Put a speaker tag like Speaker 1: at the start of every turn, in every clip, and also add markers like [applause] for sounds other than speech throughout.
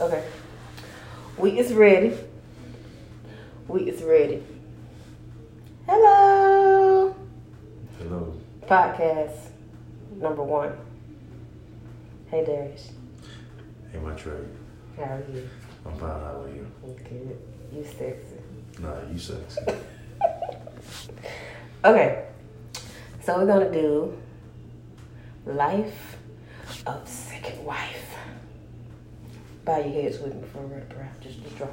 Speaker 1: Okay. We is ready. We is ready. Hello.
Speaker 2: Hello.
Speaker 1: Podcast number one. Hey Darius.
Speaker 2: Hey, my Trey.
Speaker 1: How are you?
Speaker 2: I'm fine. How are you?
Speaker 1: Good. You sexy.
Speaker 2: Nah, you sexy. [laughs]
Speaker 1: Okay. So we're gonna do Life of Second Wife. Bow your heads with me for a minute, bro. Just, just drop.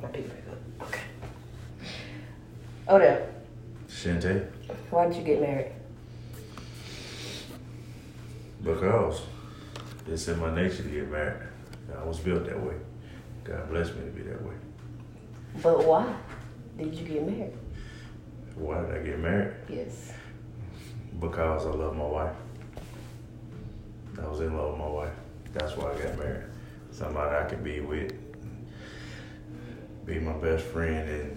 Speaker 1: My people back up. Okay. Oh, there.
Speaker 2: Shante?
Speaker 1: Why did you get married?
Speaker 2: Because it's in my nature to get married. I was built that way. God bless me to be that way.
Speaker 1: But why did you get married?
Speaker 2: Why did I get married?
Speaker 1: Yes.
Speaker 2: Because I love my wife. I was in love with my wife. That's why I got married. Somebody I could be with, be my best friend, and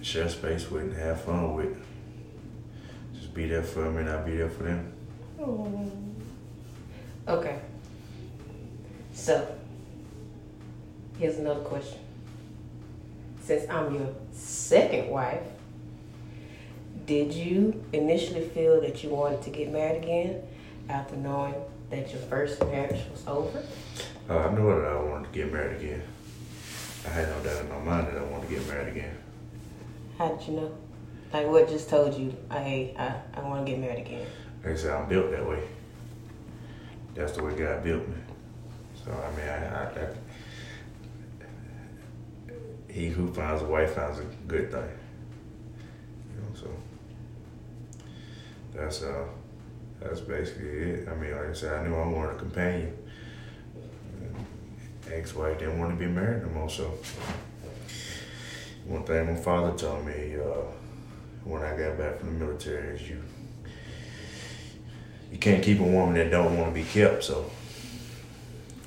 Speaker 2: share space with and have fun with. Just be there for me and I'll be there for them. Oh.
Speaker 1: Okay. So, here's another question. Since I'm your second wife, did you initially feel that you wanted to get married again after knowing that your first marriage was over?
Speaker 2: Uh, I knew that I wanted to get married again. I had no doubt in my mind that I wanted to get married again.
Speaker 1: How did you know? Like what just told you, I I, I want to get married again.
Speaker 2: Like I said, I'm built that way. That's the way God built me. So I mean, I, I, I he who finds a wife finds a good thing. You know, so that's uh, that's basically it. I mean, like I said, I knew I wanted a companion. Ex-wife didn't want to be married no more, so one thing my father told me uh, when I got back from the military is you you can't keep a woman that don't want to be kept. So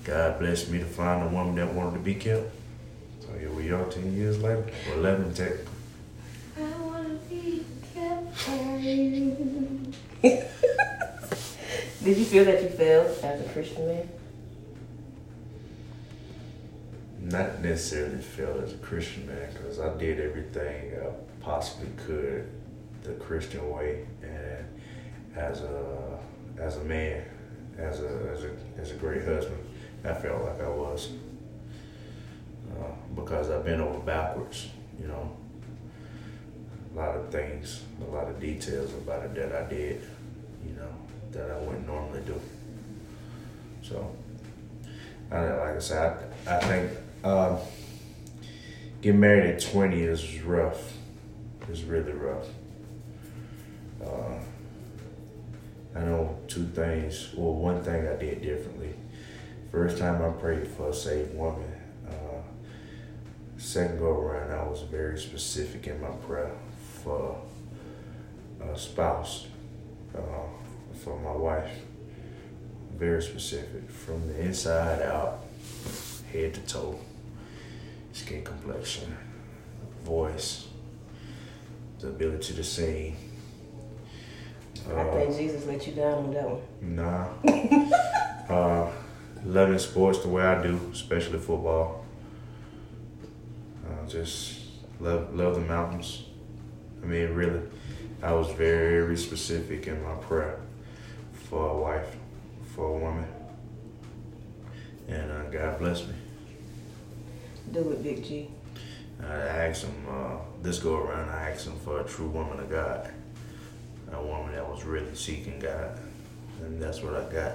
Speaker 2: God blessed me to find a woman that wanted to be kept. So here we are, ten years later, or eleven technically.
Speaker 1: I want to be kept by you. [laughs] Did you feel that you failed as a Christian man?
Speaker 2: Not necessarily feel as a Christian man, because I did everything I possibly could the Christian way, and as a as a man, as a as a as a great husband, I felt like I was. Uh, because I've been over backwards, you know. A lot of things, a lot of details about it that I did, you know, that I wouldn't normally do. So, I, like I said, I, I think um, getting married at 20 is rough. It's really rough. Uh, I know two things. Well, one thing I did differently. First time I prayed for a saved woman. Uh, second go around, I was very specific in my prayer for a spouse, uh, for my wife. Very specific, from the inside out, head to toe, skin complexion, voice, the ability to sing.
Speaker 1: I
Speaker 2: Uh,
Speaker 1: think Jesus let you down on that one.
Speaker 2: Nah. uh, loving sports the way I do, especially football. Uh, just love love the mountains. I mean, really, I was very specific in my prayer for a wife, for a woman, and uh, God bless me.
Speaker 1: Do with Big G.
Speaker 2: I asked him uh, this go around. I asked him for a true woman of God, a woman that was really seeking God, and that's what I got.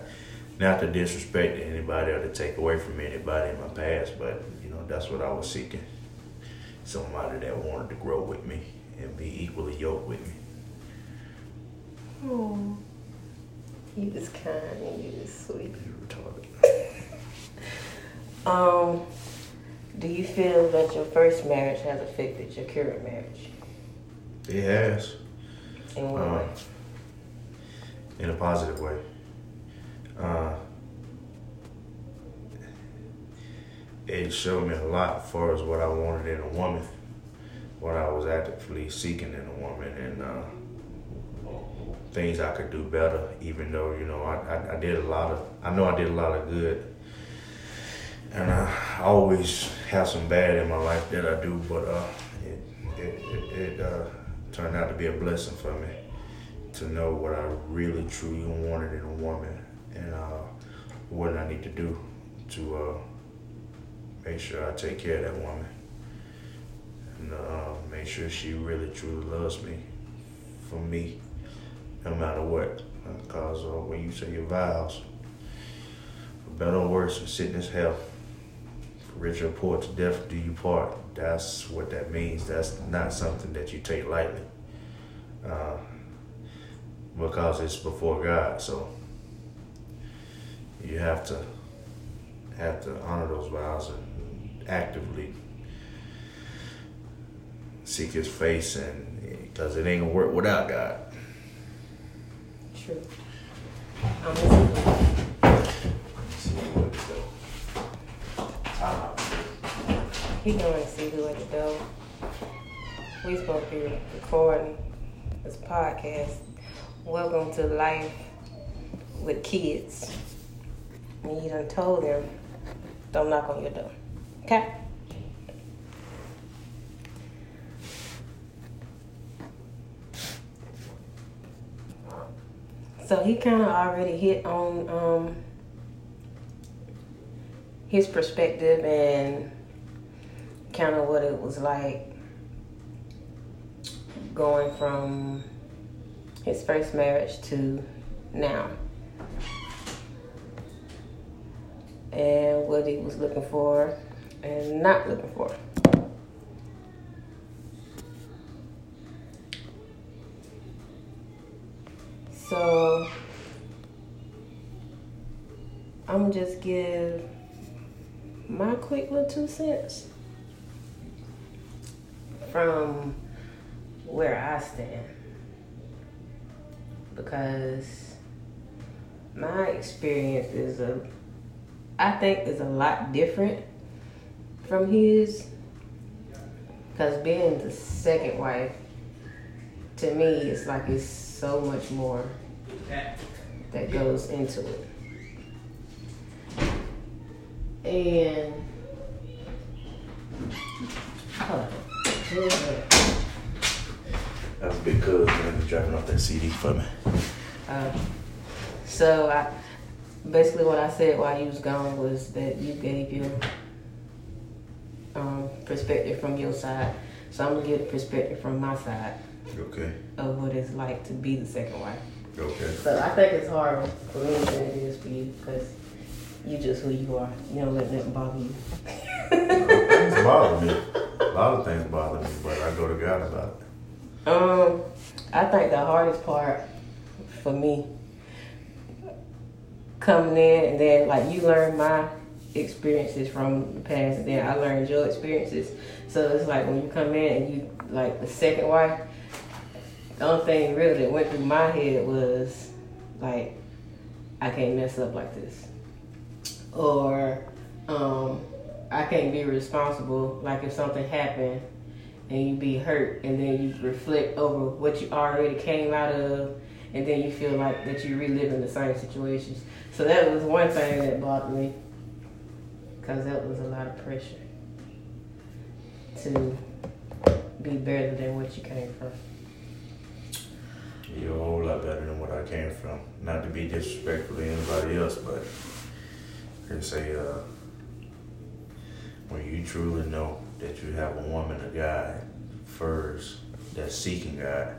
Speaker 2: Not to disrespect anybody or to take away from anybody in my past, but you know that's what I was seeking. Somebody that wanted to grow with me and be equally yoked with me.
Speaker 1: Oh, you is kind and you is sweet.
Speaker 2: You retarded. [laughs]
Speaker 1: Um, do you feel that your first marriage has affected your current marriage?
Speaker 2: It has.
Speaker 1: In what
Speaker 2: Uh,
Speaker 1: way?
Speaker 2: in a positive way. Uh, it showed me a lot as far as what I wanted in a woman, what I was actively seeking in a woman, and uh, things I could do better. Even though you know I, I, I did a lot of, I know I did a lot of good and I always have some bad in my life that I do, but uh, it it, it, it uh, turned out to be a blessing for me to know what I really truly wanted in a woman and uh, what I need to do to uh, make sure I take care of that woman and uh, make sure she really truly loves me for me no matter what. Because uh, when you say your vows, for better or worse, in sickness, health, rich or poor, to death do you part. That's what that means. That's not something that you take lightly. Uh, because it's before God. So you have to have to honor those vows and actively seek His face, and because it ain't gonna work without God.
Speaker 1: True. He going to see who at the door. We supposed to be recording this podcast. Welcome to life with kids. And you done told them, don't knock on your door. Okay? So he kind of already hit on um, his perspective and kind of what it was like going from his first marriage to now. And what he was looking for and not looking for. So I'm just give my quick little two cents from where I stand. Because my experience is a I think is a lot different from his. Because being the second wife to me it's like it's so much more that goes into it. And hold on.
Speaker 2: That was big cuz man dropping off that CD for me.
Speaker 1: Uh, so I basically what I said while you was gone was that you gave your um, perspective from your side. So I'm gonna give the perspective from my side
Speaker 2: Okay.
Speaker 1: of what it's like to be the second wife.
Speaker 2: Okay.
Speaker 1: So I think it's harder for me than it is for you because you just who you are. You don't let nothing bother you.
Speaker 2: things bother me. Lot of things bother me, but I go to God about it.
Speaker 1: Um, I think the hardest part for me coming in and then like you learn my experiences from the past and then I learned your experiences. So it's like when you come in and you like the second wife, the only thing really that went through my head was like I can't mess up like this. Or um I can't be responsible like if something happened and you be hurt and then you reflect over what you already came out of and then you feel like that you're reliving the same situations. So that was one thing that bothered me because that was a lot of pressure to be better than what you came from.
Speaker 2: You're a whole lot better than what I came from. Not to be disrespectful to anybody else, but I can say, uh, when you truly know that you have a woman, a guy first that's seeking God,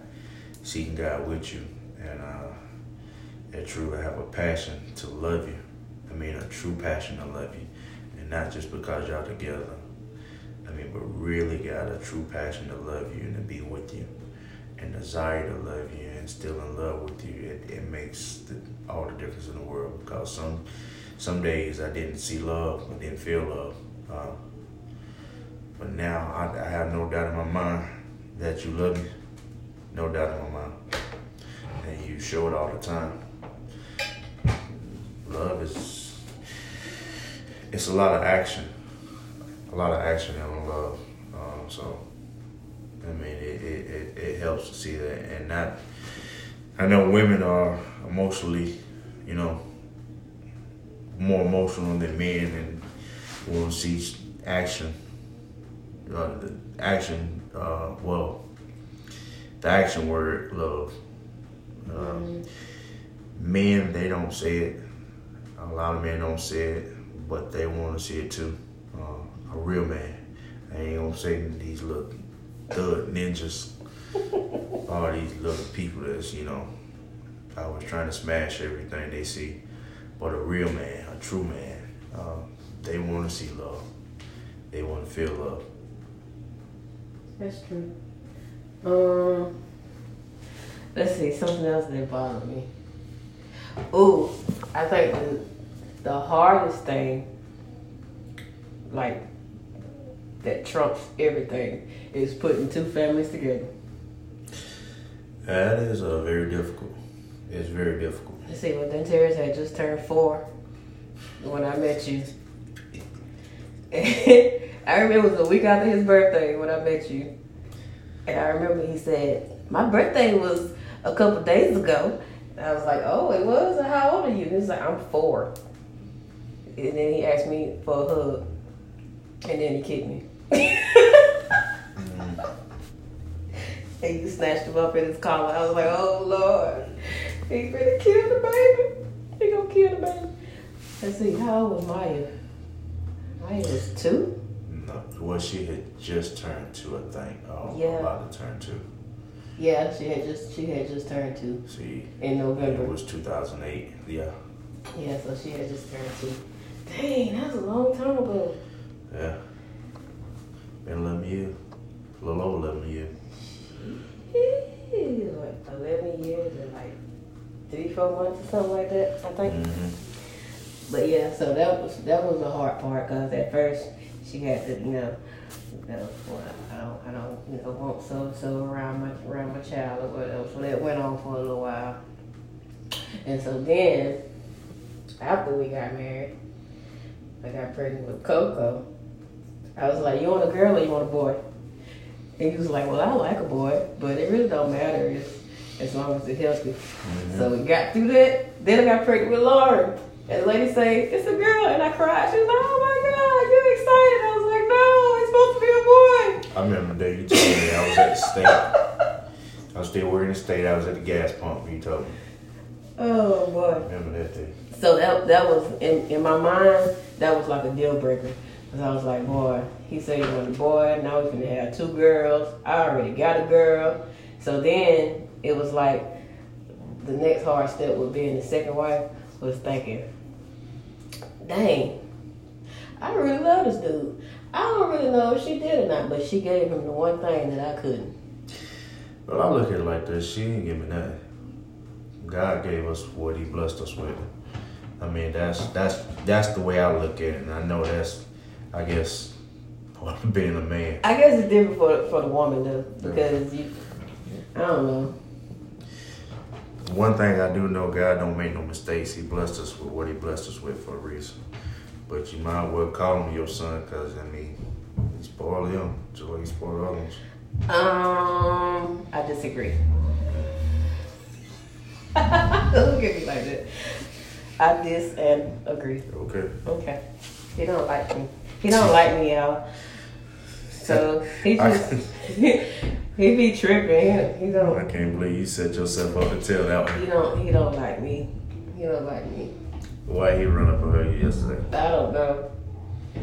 Speaker 2: seeking God with you, and uh, that truly have a passion to love you. I mean, a true passion to love you, and not just because y'all together. I mean, but really got a true passion to love you and to be with you, and desire to love you and still in love with you. It, it makes the, all the difference in the world because some some days I didn't see love, I didn't feel love. Uh, but now I, I have no doubt in my mind that you love me. No doubt in my mind. And you show it all the time. Love is it's a lot of action. A lot of action in love. Um, so I mean it, it, it, it helps to see that and not I know women are emotionally, you know, more emotional than men and want to see action. Uh, the action, uh, well, the action word love. Um, Men, they don't say it. A lot of men don't say it, but they want to see it too. Uh, a real man. I ain't gonna say these little thug ninjas, [laughs] all these little people that's, you know, I was trying to smash everything they see. But a real man, a true man, uh, they want to see love. They want to feel love.
Speaker 1: That's true. Um, let's see something else that bothered me. Ooh, I think the the hardest thing, like that trumps everything, is putting two families together.
Speaker 2: That is uh, very difficult. It's very difficult.
Speaker 1: Let's see, well, Terrence had just turned four when I met you. [laughs] I remember it was a week after his birthday when I met you. And I remember he said, My birthday was a couple days ago. And I was like, Oh, it was? How old are you? And he's like, I'm four. And then he asked me for a hug. And then he kicked me. Mm. [laughs] and you snatched him up in his collar. I was like, Oh Lord. He's gonna kill the baby. He gonna kill the baby. Let's see, how old was Maya? Maya was two?
Speaker 2: No, well, she had just turned two, I think. Oh,
Speaker 1: Yeah.
Speaker 2: About to turn two.
Speaker 1: Yeah, she had just she had just turned two
Speaker 2: See,
Speaker 1: in November.
Speaker 2: it was 2008. Yeah.
Speaker 1: Yeah, so she had just turned two. Dang, that was a long time ago.
Speaker 2: Yeah. Been 11 years. A little over 11 years.
Speaker 1: like eleven years and like three, four months or something like that, I think.
Speaker 2: Mm-hmm.
Speaker 1: But yeah, so that was that was the hard part because at first she had to, you know, you know, well, I don't, I don't, you know, want so so around my around my child or whatever. So that went on for a little while, and so then after we got married, I got pregnant with Coco. I was like, "You want a girl or you want a boy?" And he was like, "Well, I like a boy, but it really don't matter as, as long as it's healthy."
Speaker 2: Mm-hmm.
Speaker 1: So we got through that. Then I got pregnant with Lauren. And the lady say, it's a girl. And I cried. She was like, oh my God, you excited. I was like, no, it's supposed to be a boy.
Speaker 2: I remember the day you told me I was at the state. I was still working the state. I was at the gas pump. You told me.
Speaker 1: Oh
Speaker 2: I
Speaker 1: boy.
Speaker 2: remember that day.
Speaker 1: So that that was, in, in my mind, that was like a deal breaker. Because I was like, boy, he said he wanted a boy. Now we're going to have two girls. I already got a girl. So then it was like the next hard step with being the second wife was thinking, dang, I really love this dude. I don't really know if she did or not, but she gave him the one thing that I couldn't.
Speaker 2: Well, I look at it like this. She didn't give me nothing. God gave us what He blessed us with. I mean, that's that's that's the way I look at it, and I know that's, I guess, being a man.
Speaker 1: I guess it's different for for the woman though, because you, I don't know.
Speaker 2: One thing I do know, God don't make no mistakes. He blessed us with what He blessed us with for a reason. But you might well call him your son, cause I mean, he spoiled him just like he spoiled other ones.
Speaker 1: Um, I disagree. [laughs] Look at me like that. I dis and agree.
Speaker 2: Okay.
Speaker 1: Okay. He don't like me. He don't like me, y'all. So he just [laughs] he be tripping. He, don't
Speaker 2: I can't believe you set yourself up to tell that one.
Speaker 1: he don't he don't like me. He don't like me.
Speaker 2: Why he run up on her yesterday?
Speaker 1: I don't know.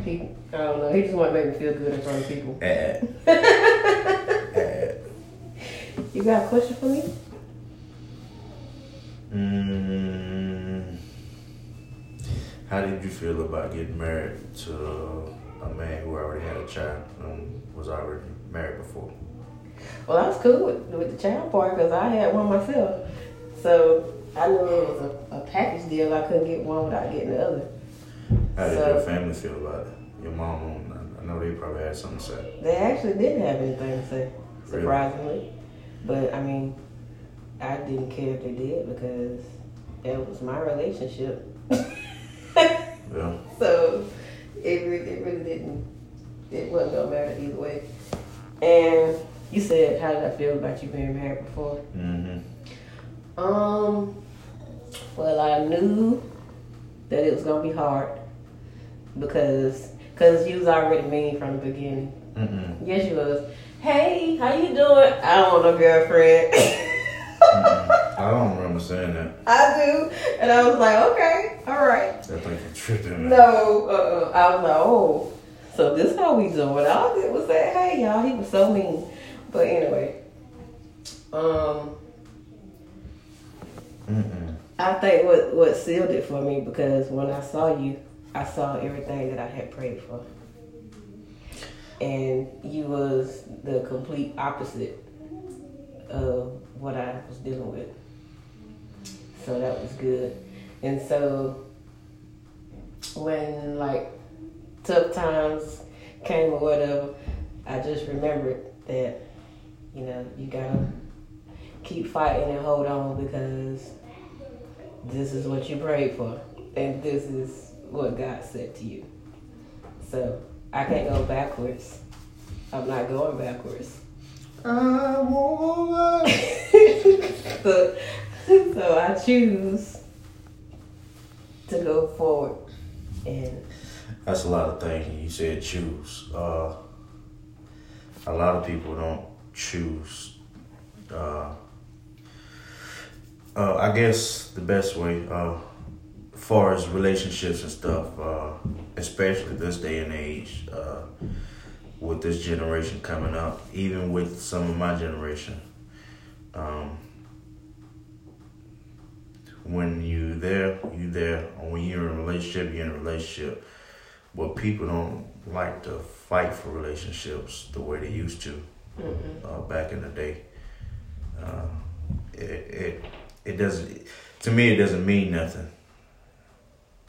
Speaker 1: He I don't know. He just want to make me feel good in front of people. [laughs] You got a question for me?
Speaker 2: Mm, how did you feel about getting married to a man who already had a child and was already married before?
Speaker 1: Well, I was cool with, with the child part because I had one myself. So I knew it was a, a package deal. I couldn't get one without getting the other.
Speaker 2: How did
Speaker 1: So-
Speaker 2: your family feel about it? Your mom, I know they probably had something to say.
Speaker 1: They actually didn't have anything to say, surprisingly. But I mean, I didn't care if they did because that was my relationship. [laughs]
Speaker 2: Yeah.
Speaker 1: so it really, it really didn't. It wasn't gonna matter either way. And you said, how did I feel about you being married before?
Speaker 2: Mm-hmm.
Speaker 1: Um, well, I knew that it was gonna be hard because Cause you was already mean from the beginning.
Speaker 2: Mm-mm.
Speaker 1: Yes, you was. Hey, how you doing? I don't want no girlfriend. [laughs]
Speaker 2: Mm-mm. I don't remember saying that.
Speaker 1: I do, and I was like, okay, all right.
Speaker 2: I think you're tripping.
Speaker 1: No, uh, I was like, oh, so this is how we doing? All I did was say, hey, y'all. He was so mean, but anyway, um,
Speaker 2: Mm-mm.
Speaker 1: I think what what sealed it for me because when I saw you, I saw everything that I had prayed for, and you was the complete opposite of what I was dealing with. So that was good, and so when like tough times came or whatever, I just remembered that you know you gotta keep fighting and hold on because this is what you prayed for and this is what God said to you. So I can't go backwards. I'm not going backwards.
Speaker 2: I [laughs]
Speaker 1: so, so I choose forward and
Speaker 2: That's a lot of things. You said choose. Uh, a lot of people don't choose. Uh, uh, I guess the best way, uh, far as relationships and stuff, uh, especially this day and age, uh, with this generation coming up, even with some of my generation, um, when you there, you there. When you're in a relationship, you're in a relationship. But people don't like to fight for relationships the way they used to uh, back in the day. Uh, it, it it doesn't to me it doesn't mean nothing.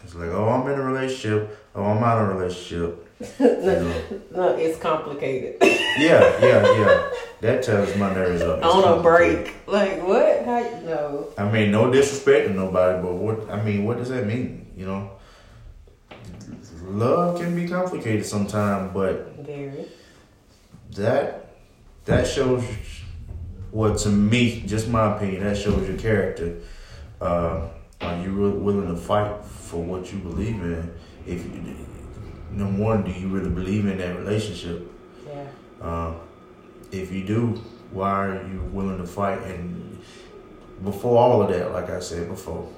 Speaker 2: It's like oh I'm in a relationship, oh I'm out of a relationship. [laughs] You know.
Speaker 1: no, it's complicated.
Speaker 2: Yeah, yeah, [laughs] yeah. That tells my nerves up. It's
Speaker 1: On a break. Like what? How no.
Speaker 2: I mean, no disrespect to nobody, but what I mean, what does that mean? You know, love can be complicated sometimes, but
Speaker 1: Very.
Speaker 2: that that shows well to me just my opinion that shows your character uh are you really willing to fight for what you believe in? If you number one do you really believe in that relationship?
Speaker 1: Yeah.
Speaker 2: uh, if you do why are you willing to fight? And before all of that like i said before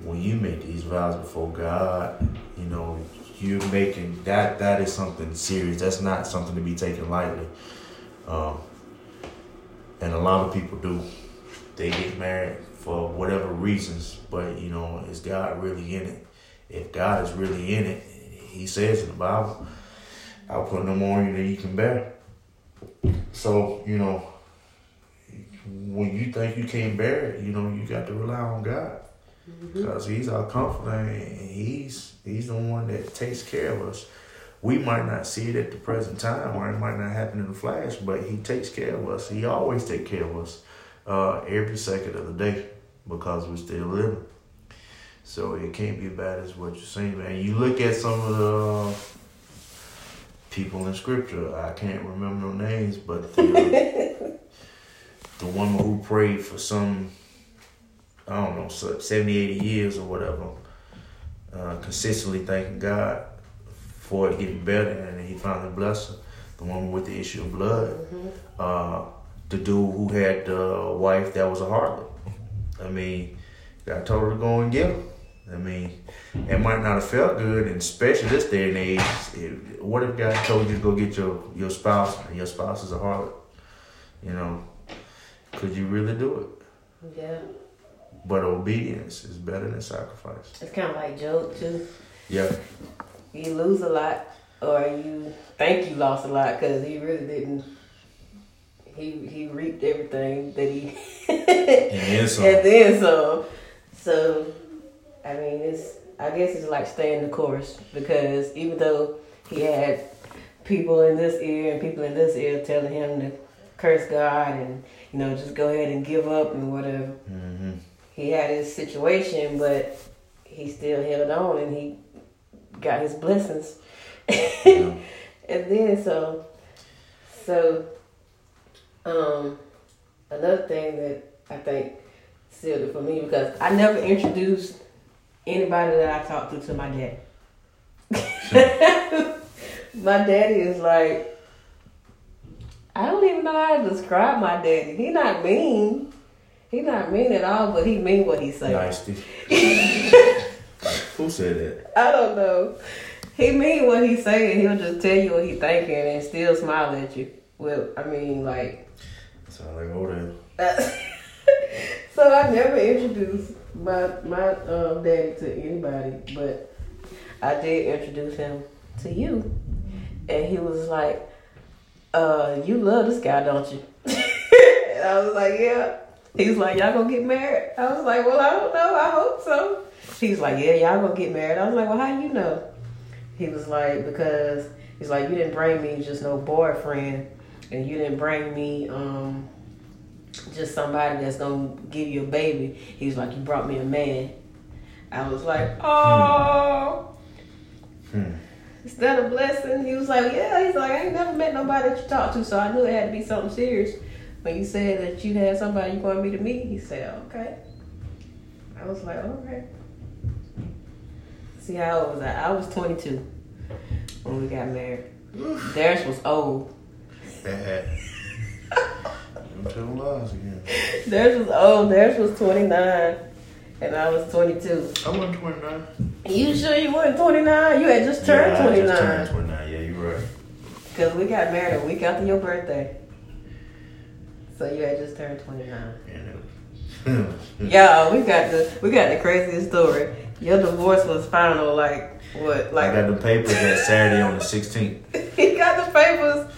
Speaker 2: when you make these vows before god you know you're making that that is something serious. That's not something to be taken lightly. Um, and a lot of people do. They get married for whatever reasons but you know is god really in it? If god is really in it he says in the bible i'll put no more on you than you can bear. So you know when you think you can't bear it you know you got to rely on god. Because he's our comforter and he's he's the one that takes care of us. We might not see it at the present time or it might not happen in a flash but he takes care of us. He always takes care of us uh, every second of the day because we're still living so it can't be bad as what you're saying man you look at some of the people in scripture i can't remember no names but the, [laughs] the woman who prayed for some I don't know, so 70, 80 years or whatever, uh, consistently thanking God for it getting better, and he finally blessed her. The woman with the issue of blood, uh, the dude who had the wife that was a harlot. I mean, God told her to go and get him. I mean, it might not have felt good, and especially this day and age. It, what if God told you to go get your, your spouse, and your spouse is a harlot? You know, could you really do it?
Speaker 1: Yeah.
Speaker 2: But obedience is better than sacrifice.
Speaker 1: It's kind of like Job too.
Speaker 2: Yeah.
Speaker 1: You lose a lot, or you think you lost a lot because he really didn't. He he reaped everything that he [laughs]
Speaker 2: And then some.
Speaker 1: and then some. So, I mean, it's I guess it's like staying the course because even though he had people in this ear and people in this ear telling him to curse God and you know just go ahead and give up and whatever,
Speaker 2: hmm
Speaker 1: he had his situation, but he still held on and he got his blessings. [laughs]
Speaker 2: Yeah.
Speaker 1: And then so, so, um, another thing that I think sealed it for me because I never introduced anybody that I talked to to my dad. [laughs] my daddy is like, I don't even know how to describe my daddy. He not mean. He not mean at all, but he mean what he say.
Speaker 2: Nasty. [laughs] Who said that?
Speaker 1: I don't know. He mean what he saying. He'll just tell you what he thinking and still smile at you. Well, I mean, like.
Speaker 2: Sound like Odell. [laughs]
Speaker 1: so I never introduced my my um, daddy to anybody, but I did introduce him to you, and he was like, "Uh, you love this guy, don't you?" [laughs] and I was like, "Yeah." He was like, "Y'all gonna get married?" I was like, "Well, I don't know. I hope so." He's like, "Yeah, y'all gonna get married." I was like, "Well, how you know?" He was like, "Because he's like, you didn't bring me just no boyfriend, and you didn't bring me um." just somebody that's gonna give you a baby. He was like, You brought me a man. I was like, Oh
Speaker 2: Hmm.
Speaker 1: Is that a blessing? He was like, Yeah, he's like, I ain't never met nobody that you talk to, so I knew it had to be something serious. When you said that you had somebody you wanted me to meet, he said, Okay. I was like, Okay. See how old was I? I was twenty two when we got married. Theirs was old.
Speaker 2: Tell lies again.
Speaker 1: Theirs was old. Theirs was 29, and I was 22.
Speaker 2: I wasn't 29.
Speaker 1: You sure you weren't 29? You had just turned
Speaker 2: yeah, I
Speaker 1: 29.
Speaker 2: just turned 29. Yeah, you're right.
Speaker 1: Because we got married a week after your birthday. So you had just turned 29.
Speaker 2: Yeah. [laughs]
Speaker 1: Yeah, we got the we got the craziest story. Your divorce was final, like what? Like I
Speaker 2: got the papers that Saturday on the 16th. [laughs]
Speaker 1: he got the papers.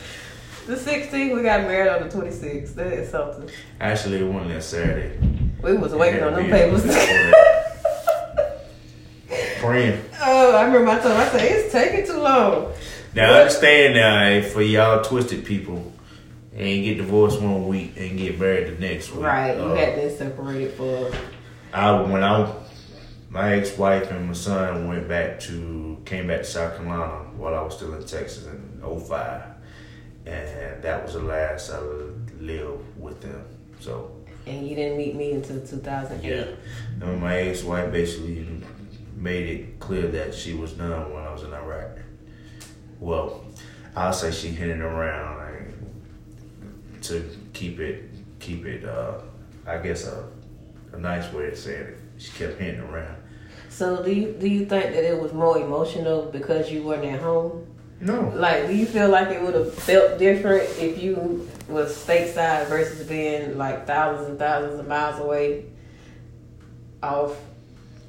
Speaker 1: The 16th, we got married on the 26th. That is something.
Speaker 2: Actually, it wasn't that Saturday.
Speaker 1: We was waiting on them papers.
Speaker 2: Praying. [laughs]
Speaker 1: oh, I remember I told him, I said, it's taking too long.
Speaker 2: Now, I understand now eh, for y'all twisted people, and get divorced one week and get married the next week.
Speaker 1: Right, you
Speaker 2: Uh,
Speaker 1: had been separated for
Speaker 2: I when I my ex wife and my son went back to came back to South Carolina while I was still in Texas in 05. And that was the last I lived with them. So
Speaker 1: and you didn't meet me until 2008.
Speaker 2: yeah, and my ex wife basically made it clear that she was done when I was in Iraq. Well, I'll say she hinted around like, to keep it keep it. Uh, I guess a a nice way of saying it. She kept hinting around.
Speaker 1: So do you do you think that it was more emotional because you weren't at home?
Speaker 2: No,
Speaker 1: Like, do you feel like it would have felt different if you was stateside versus being like thousands and thousands of miles away off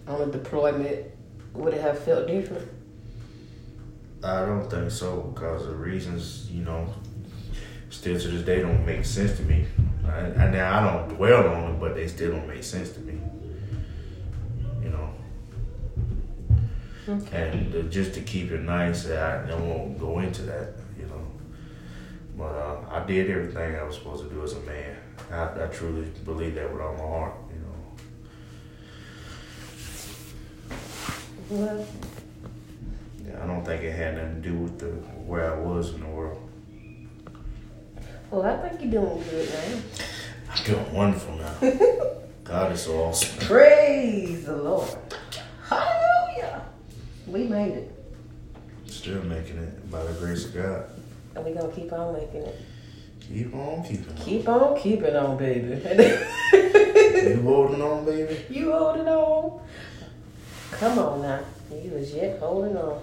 Speaker 1: on a deployment? Would it have felt different?
Speaker 2: I don't think so because the reasons, you know, still to this day don't make sense to me. I, I, now I don't dwell on it, but they still don't make sense to me. You know,
Speaker 1: Okay.
Speaker 2: and uh, just to keep it nice, I, won't go into that. You know, but uh, I did everything I was supposed to do as a man. I, I truly believe that with all my heart. You know,
Speaker 1: Well,
Speaker 2: yeah, I don't think it had nothing to do with the where I was in the world.
Speaker 1: well, I think you're doing good now.
Speaker 2: I'm doing wonderful now. [laughs] God is so awesome.
Speaker 1: Praise the Lord. We made it.
Speaker 2: Still making it by the grace of God.
Speaker 1: And we're going to keep on making it.
Speaker 2: Keep on keeping on.
Speaker 1: Keep on keeping on, baby. [laughs]
Speaker 2: You holding on, baby?
Speaker 1: you holding on. Come on now. You was yet holding on.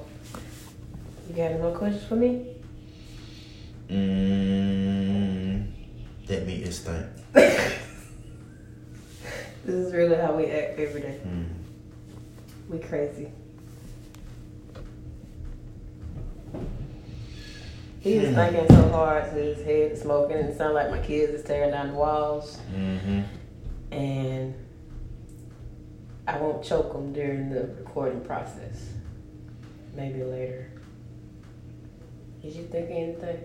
Speaker 1: You got any more questions for me?
Speaker 2: Mmm. That meat is stink.
Speaker 1: This is really how we act every day.
Speaker 2: Mm.
Speaker 1: We crazy. He is
Speaker 2: Hmm.
Speaker 1: thinking so hard to his head is smoking and it sounds like my kids is tearing down the walls
Speaker 2: Mm-hmm.
Speaker 1: and I won't choke them during the recording process. Maybe later. Did you think of anything?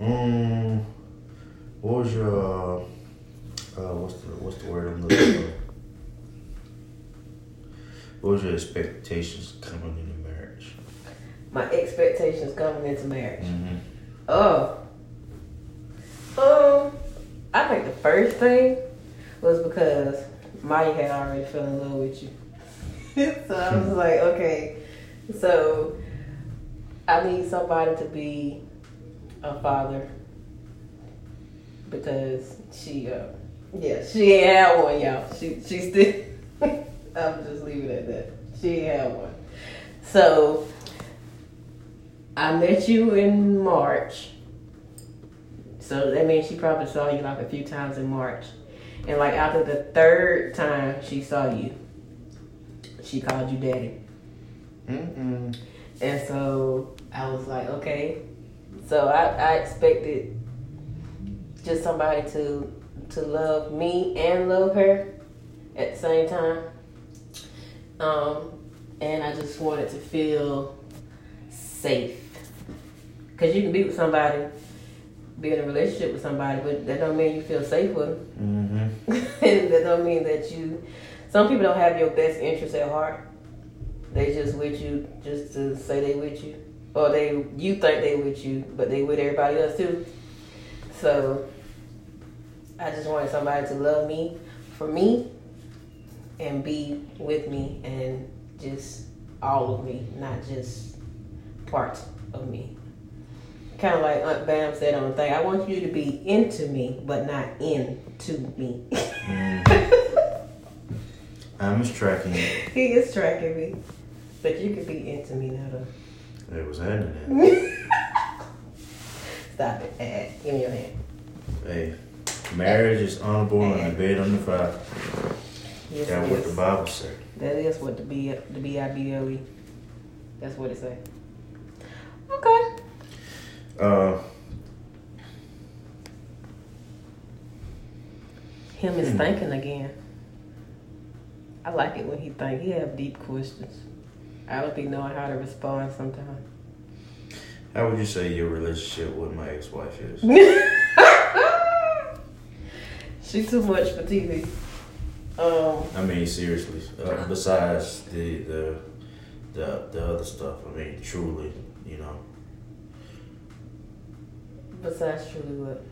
Speaker 2: Um. What was your uh, uh what's the what's the word I'm looking for? What was your expectations coming in marriage?
Speaker 1: My expectations coming into marriage.
Speaker 2: Mm-hmm.
Speaker 1: Oh. Um, I think the first thing was because Maya had already fell in love with you. [laughs] so I was like, okay. So I need somebody to be a father because she, uh, yeah, she ain't had one, y'all. She, she still. [laughs] I'm just leaving it at that. She ain't had one. So I met you in March. So that means she probably saw you like a few times in March. And like after the third time she saw you, she called you daddy.
Speaker 2: Mm-mm.
Speaker 1: And so I was like, okay. So I, I expected just somebody to to love me and love her at the same time. Um, and I just wanted to feel safe. Cause you can be with somebody, be in a relationship with somebody, but that don't mean you feel safe with them.
Speaker 2: Mm-hmm.
Speaker 1: and [laughs] that don't mean that you. Some people don't have your best interest at heart. They just with you just to say they with you, or they you think they with you, but they with everybody else too. So I just wanted somebody to love me for me and be with me and just all of me, not just parts of me. Kind of like Aunt Bam said on the thing. I want you to be into me, but not into me. Mm.
Speaker 2: I'm just tracking it. [laughs]
Speaker 1: he is tracking me, but you could be into me now, though.
Speaker 2: It was happening. [laughs]
Speaker 1: Stop it. Give me your hand.
Speaker 2: hey, marriage is honorable and the bed on the fire.
Speaker 1: Yes,
Speaker 2: That's
Speaker 1: it
Speaker 2: what the Bible said.
Speaker 1: That is what the B the B I B L E. That's what it say. Okay.
Speaker 2: Uh,
Speaker 1: Him is
Speaker 2: Hmm.
Speaker 1: thinking again. I like it when he think. He have deep questions. I don't be knowing how to respond sometimes.
Speaker 2: how would you say your relationship with my ex-wife is? [laughs]
Speaker 1: she too much for TV. Um,
Speaker 2: I mean, seriously. Uh, besides the, the the the other stuff, I mean, truly, you know.
Speaker 1: Besides truly what?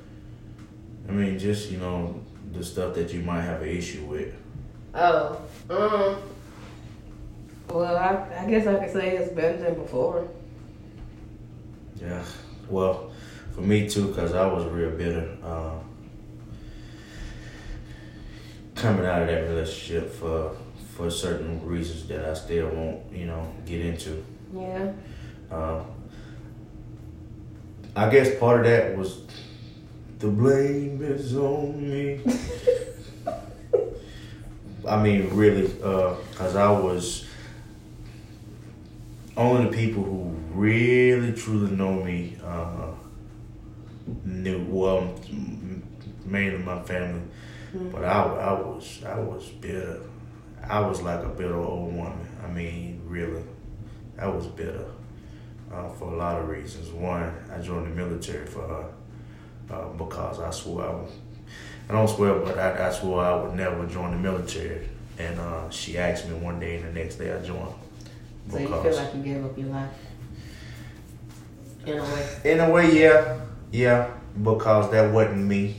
Speaker 2: I mean, just you know, the stuff that you might have an issue with.
Speaker 1: Oh, um. Well, I, I guess I could say it's better than before.
Speaker 2: Yeah. Well, for me too, cause I was real bitter. Uh, coming out of that relationship for for certain reasons that I still won't, you know, get into.
Speaker 1: Yeah.
Speaker 2: Uh, I guess part of that was the blame is on me. I mean, really, because I was only the people who really truly know me uh, knew. Well, mainly my family, but I, I was I was bitter. I was like a bitter old woman. I mean, really, I was bitter uh, for a lot of reasons. One, I joined the military for her uh, because I swore I, would, I don't swear, but I, I swore I would never join the military. And uh, she asked me one day, and the next day I joined.
Speaker 1: So you feel like you gave up your life? In a way.
Speaker 2: In a way, yeah, yeah, because that wasn't me.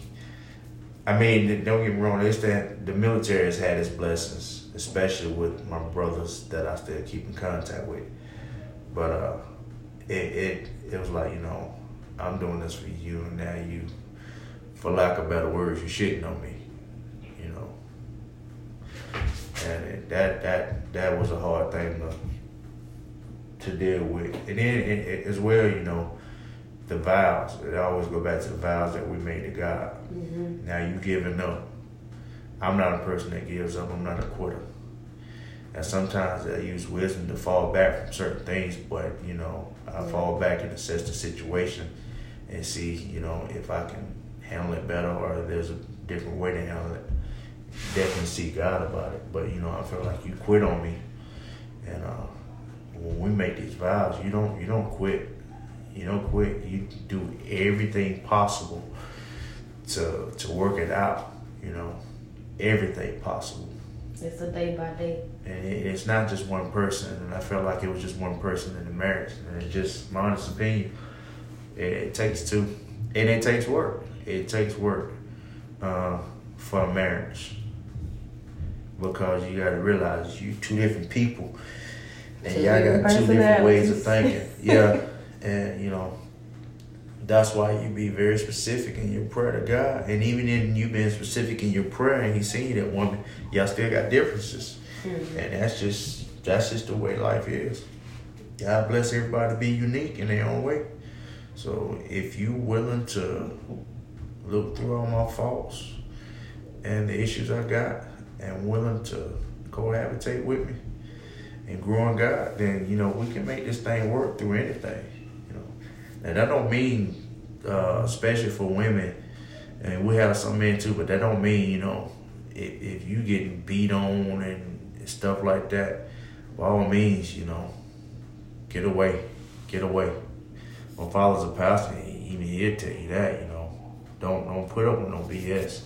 Speaker 2: I mean, don't get me wrong. It's that the military has had its blessings, especially with my brothers that I still keep in contact with. But uh, it it it was like you know, I'm doing this for you, and now you, for lack of better words, you shitting on me, you know. And it, that that that was a hard thing to to deal with, and then it, it, as well, you know, the vows. It always go back to the vows that we made to God.
Speaker 1: Mm-hmm.
Speaker 2: Now you giving up. I'm not a person that gives up. I'm not a quitter. And sometimes I use wisdom to fall back from certain things, but you know, I fall back and assess the situation and see, you know, if I can handle it better or there's a different way to handle it. Definitely seek God about it. But you know, I feel like you quit on me. And uh, when we make these vows, you don't you don't quit. You don't quit. You do everything possible to to work it out. You know, everything possible.
Speaker 1: It's a day by day.
Speaker 2: And it, it's not just one person. And I felt like it was just one person in the marriage. And it's just my honest opinion. It, it takes two, and it takes work. It takes work uh, for a marriage. because you got to realize you two different people, and
Speaker 1: Two
Speaker 2: y'all
Speaker 1: different
Speaker 2: got two different ways of thinking. [laughs] yeah, and you know. That's why you be very specific in your prayer to God, and even in you being specific in your prayer, and He seen that woman, y'all still got differences,
Speaker 1: Mhm.
Speaker 2: and that's just that's just the way life is. God bless everybody to be unique in their own way. So if you willing to look through all my faults and the issues I got, and willing to cohabitate with me and grow in God, then you know we can make this thing work through anything. And that don't mean, uh, especially for women, and we have some men too, but that don't mean you know if, if you getting beat on and stuff like that. By all means, you know, get away, get away. My father's a pastor, he- even he'll tell you that, you know. Don't don't put up with no BS.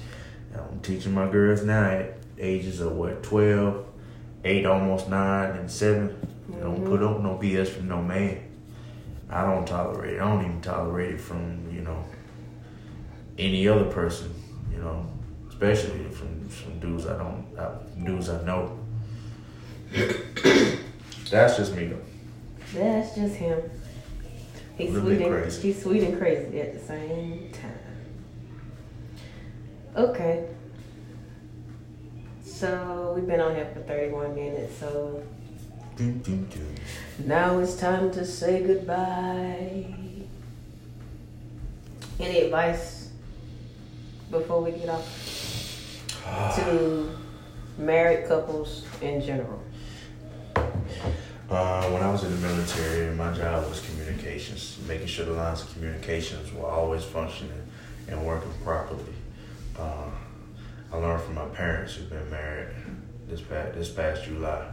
Speaker 2: I'm teaching my girls now at ages of what, 12, 8, almost 9, and 7. Don't
Speaker 1: Mhm.
Speaker 2: put up with no BS from no man. I don't tolerate it. I don't even tolerate it from, you know, any other person, you know, especially from, from dudes I don't, I, dudes I know. That's just me though.
Speaker 1: That's just him. He's sweet and
Speaker 2: crazy.
Speaker 1: he's sweet and crazy at the same time. Okay. So we've been on here for 31 minutes, so. Now it's time to say goodbye. Any advice before we get off [sighs] to married couples in general?
Speaker 2: Uh, when I was in the military, my job was communications, making sure the lines of communications were always functioning and working properly. Uh, I learned from my parents who've been married this past this past July,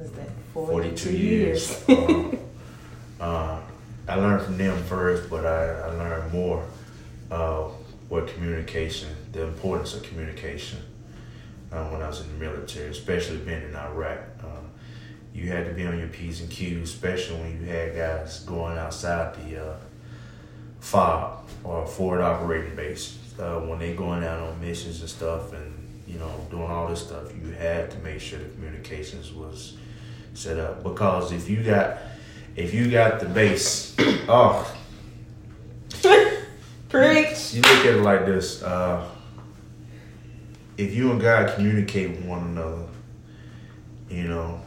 Speaker 1: Is that
Speaker 2: 42 years. uh, [laughs] uh, I learned from them first, but I, I learned more uh, what communication, the importance of communication uh, when I was in the military, especially being in Iraq. Uh, you had to be on your P's and Q's, especially when you had guys going outside the uh, FOB or forward operating base. Uh, when they going out on missions and stuff and, you know, doing all this stuff, you had to make sure the communications was set up. Because if you got if you got the base, [coughs] oh, [laughs]
Speaker 1: Preach.
Speaker 2: you look at it like this. Uh, if you and God communicate with one another, you know,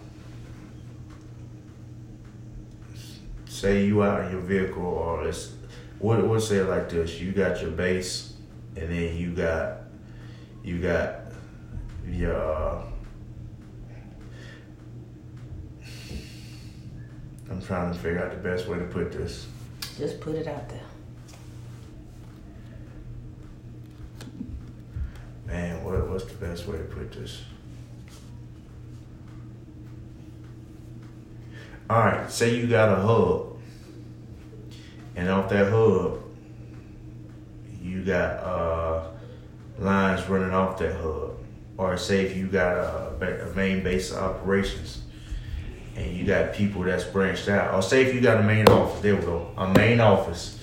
Speaker 2: say you out in your vehicle or it's what what say it like this, you got your base and then you got you got your uh, I'm trying to figure out the best way to put this.
Speaker 1: Just put it out there.
Speaker 2: Man, what what's the best way to put this? All right, say you got a hub, and off that hub, you got uh, lines running off that hub, or say if you got a, a main base of operations, and you got people that's branched out, or say if you got a main office, there we go, a main office,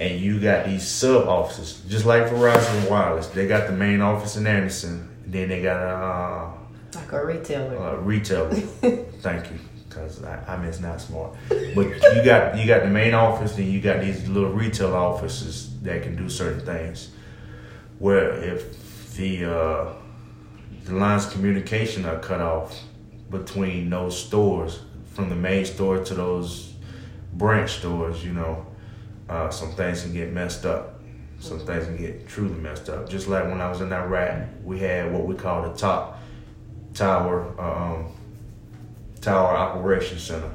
Speaker 2: and you got these sub offices, just like Verizon Wireless. They got the main office in Anderson, and then they got a
Speaker 1: Like a retailer.
Speaker 2: uh, uh, retailer. [laughs] Thank you, because I, I miss not smart. But you got you got the main office, and you got these little retail offices that can do certain things. Where if the uh, the lines of communication are cut off between those stores, from the main store to those branch stores, you know, uh, some things can get messed up. Some things can get truly messed up. Just like when I was in Iraq, we had what we call the top tower um, tower operation center.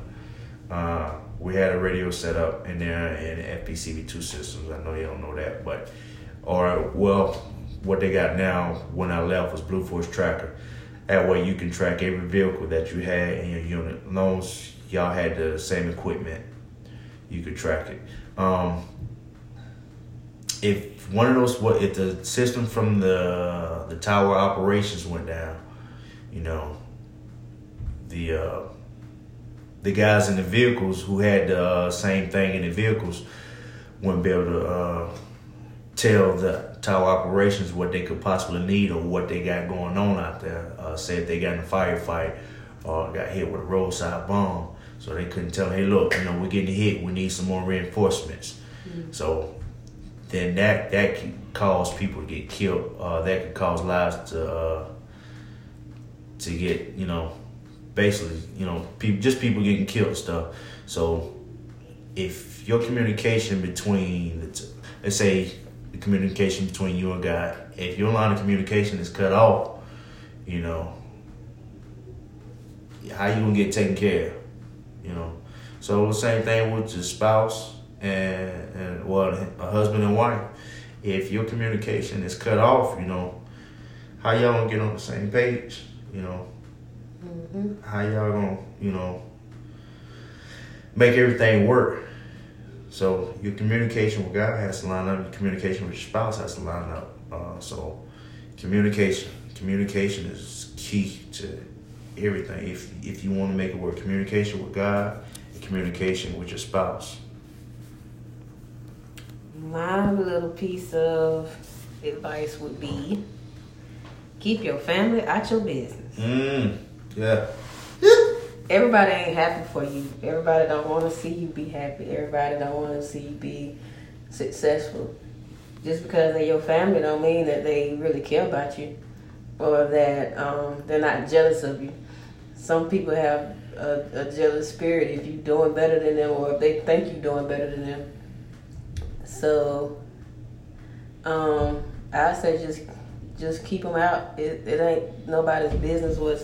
Speaker 2: Uh, we had a radio set up in there and FBCB2 systems. I know you don't know that, but or well, what they got now when I left was Blue Force Tracker. That way you can track every vehicle that you had in your unit. As long as y'all had the same equipment, you could track it. Um, if one of those, what if the system from the the tower operations went down, you know, the uh, the guys in the vehicles who had the uh, same thing in the vehicles wouldn't be able to uh, tell the tower operations what they could possibly need or what they got going on out there. Uh, say if they got in a firefight or got hit with a roadside bomb, so they couldn't tell, hey, look, you know, we're getting hit. We need some more reinforcements. Mm-hmm. So then that that could cause people to get killed. Uh, that could cause lives to uh, to get you know basically you know people just people getting killed and stuff. So if your communication between the let's say the communication between you and God, if your line of communication is cut off, you know how you gonna get taken care of, you know. So the same thing with your spouse and and well a husband and wife. If your communication is cut off, you know, how y'all gonna get on the same page? You know, mm-hmm. how y'all gonna you know make everything work? So your communication with God has to line up. Your communication with your spouse has to line up. Uh, so communication, communication is key to everything. If if you want to make it work, communication with God and communication with your spouse
Speaker 1: my little piece of advice would be keep your family out your business.
Speaker 2: Mm, yeah.
Speaker 1: Everybody ain't happy for you. Everybody don't want to see you be happy. Everybody don't want to see you be successful. Just because they're your family don't mean that they really care about you or that um, they're not jealous of you. Some people have a, a jealous spirit if you're doing better than them or if they think you're doing better than them so, um, I say just just keep them out. It, it ain't nobody's business what's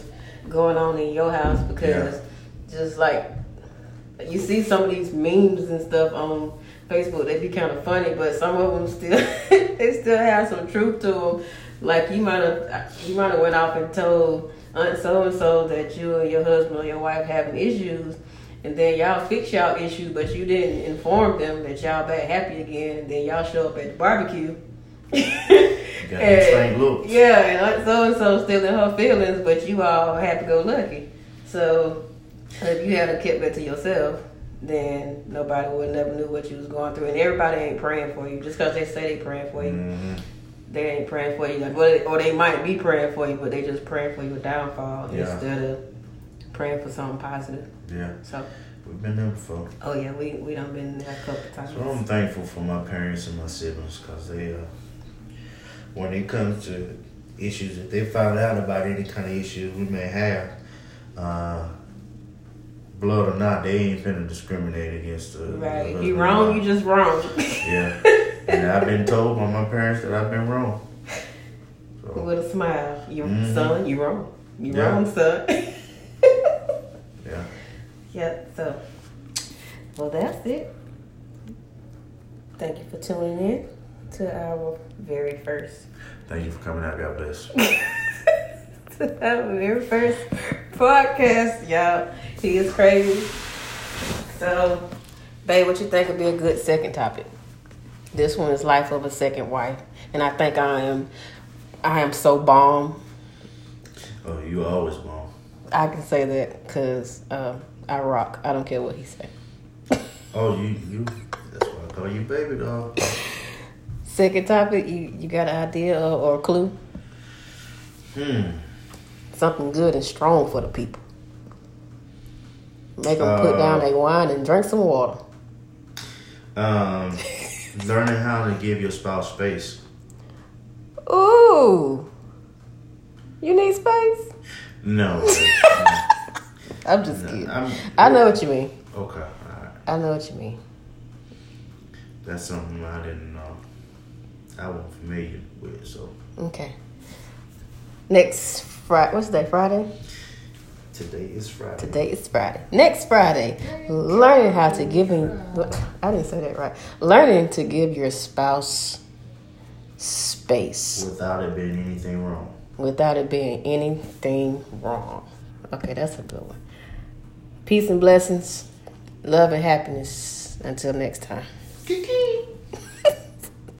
Speaker 1: going on in your house because yeah. just like you see some of these memes and stuff on Facebook, they be kind of funny, but some of them still [laughs] they still have some truth to them. Like you might have you might have went off and told Aunt so and so that you and your husband or your wife having issues, and then y'all fix y'all issue, but you didn't inform them that y'all back happy again, and then y'all show up at the barbecue. [laughs]
Speaker 2: and, looks.
Speaker 1: Yeah, and so and so still in her feelings, but you all happy go lucky. So if you had kept that to yourself, then nobody would never knew what you was going through, and everybody ain't praying for you just because they say they praying for you. Mm-hmm. They ain't praying for you, or they might be praying for you, but they just praying for your downfall yeah. instead of praying for something positive.
Speaker 2: Yeah.
Speaker 1: So
Speaker 2: we've been there before.
Speaker 1: Oh yeah, we we done been there a couple times.
Speaker 2: So I'm thankful for my parents and my siblings because they uh when it comes to issues if they find out about any kind of issues we may have, uh blood or not, they ain't finna discriminate against the
Speaker 1: Right. If you wrong, you just wrong.
Speaker 2: yeah. And I've been told by my parents that I've been wrong.
Speaker 1: So. With a smile. You mm-hmm. son, you wrong. You yeah. wrong, son. Yeah. Yep. So, well, that's it. Thank you for tuning in to our very first.
Speaker 2: Thank you for coming out. God bless. [laughs]
Speaker 1: to our very first podcast, y'all. He is crazy. So, babe, what you think would be a good second topic? This one is life of a second wife, and I think I am, I am so bomb.
Speaker 2: Oh, you always bomb.
Speaker 1: I can say that because. Um, I rock. I don't care what he say.
Speaker 2: oh, you you. That's why I call you baby doll. [laughs]
Speaker 1: Second topic. You you got an idea or, or a clue?
Speaker 2: Hmm.
Speaker 1: Something good and strong for the people. Make them uh, put down their wine and drink some water.
Speaker 2: Um, [laughs] learning how to give your spouse space.
Speaker 1: Ooh. You need space?
Speaker 2: No. [laughs]
Speaker 1: I'm just no, kidding. I'm, i know what you mean.
Speaker 2: Okay.
Speaker 1: I know what you mean.
Speaker 2: That's something I didn't know. I wasn't familiar with, so.
Speaker 1: Okay. Next Friday, what's the day? Friday?
Speaker 2: Today is Friday.
Speaker 1: Today is Friday. Next Friday, learning how to give him. I didn't say that right. Learning to give your spouse space
Speaker 2: without it being anything wrong.
Speaker 1: Without it being anything wrong. Okay, that's a good one. Peace and blessings, love and happiness. Until next time.
Speaker 2: Kiki.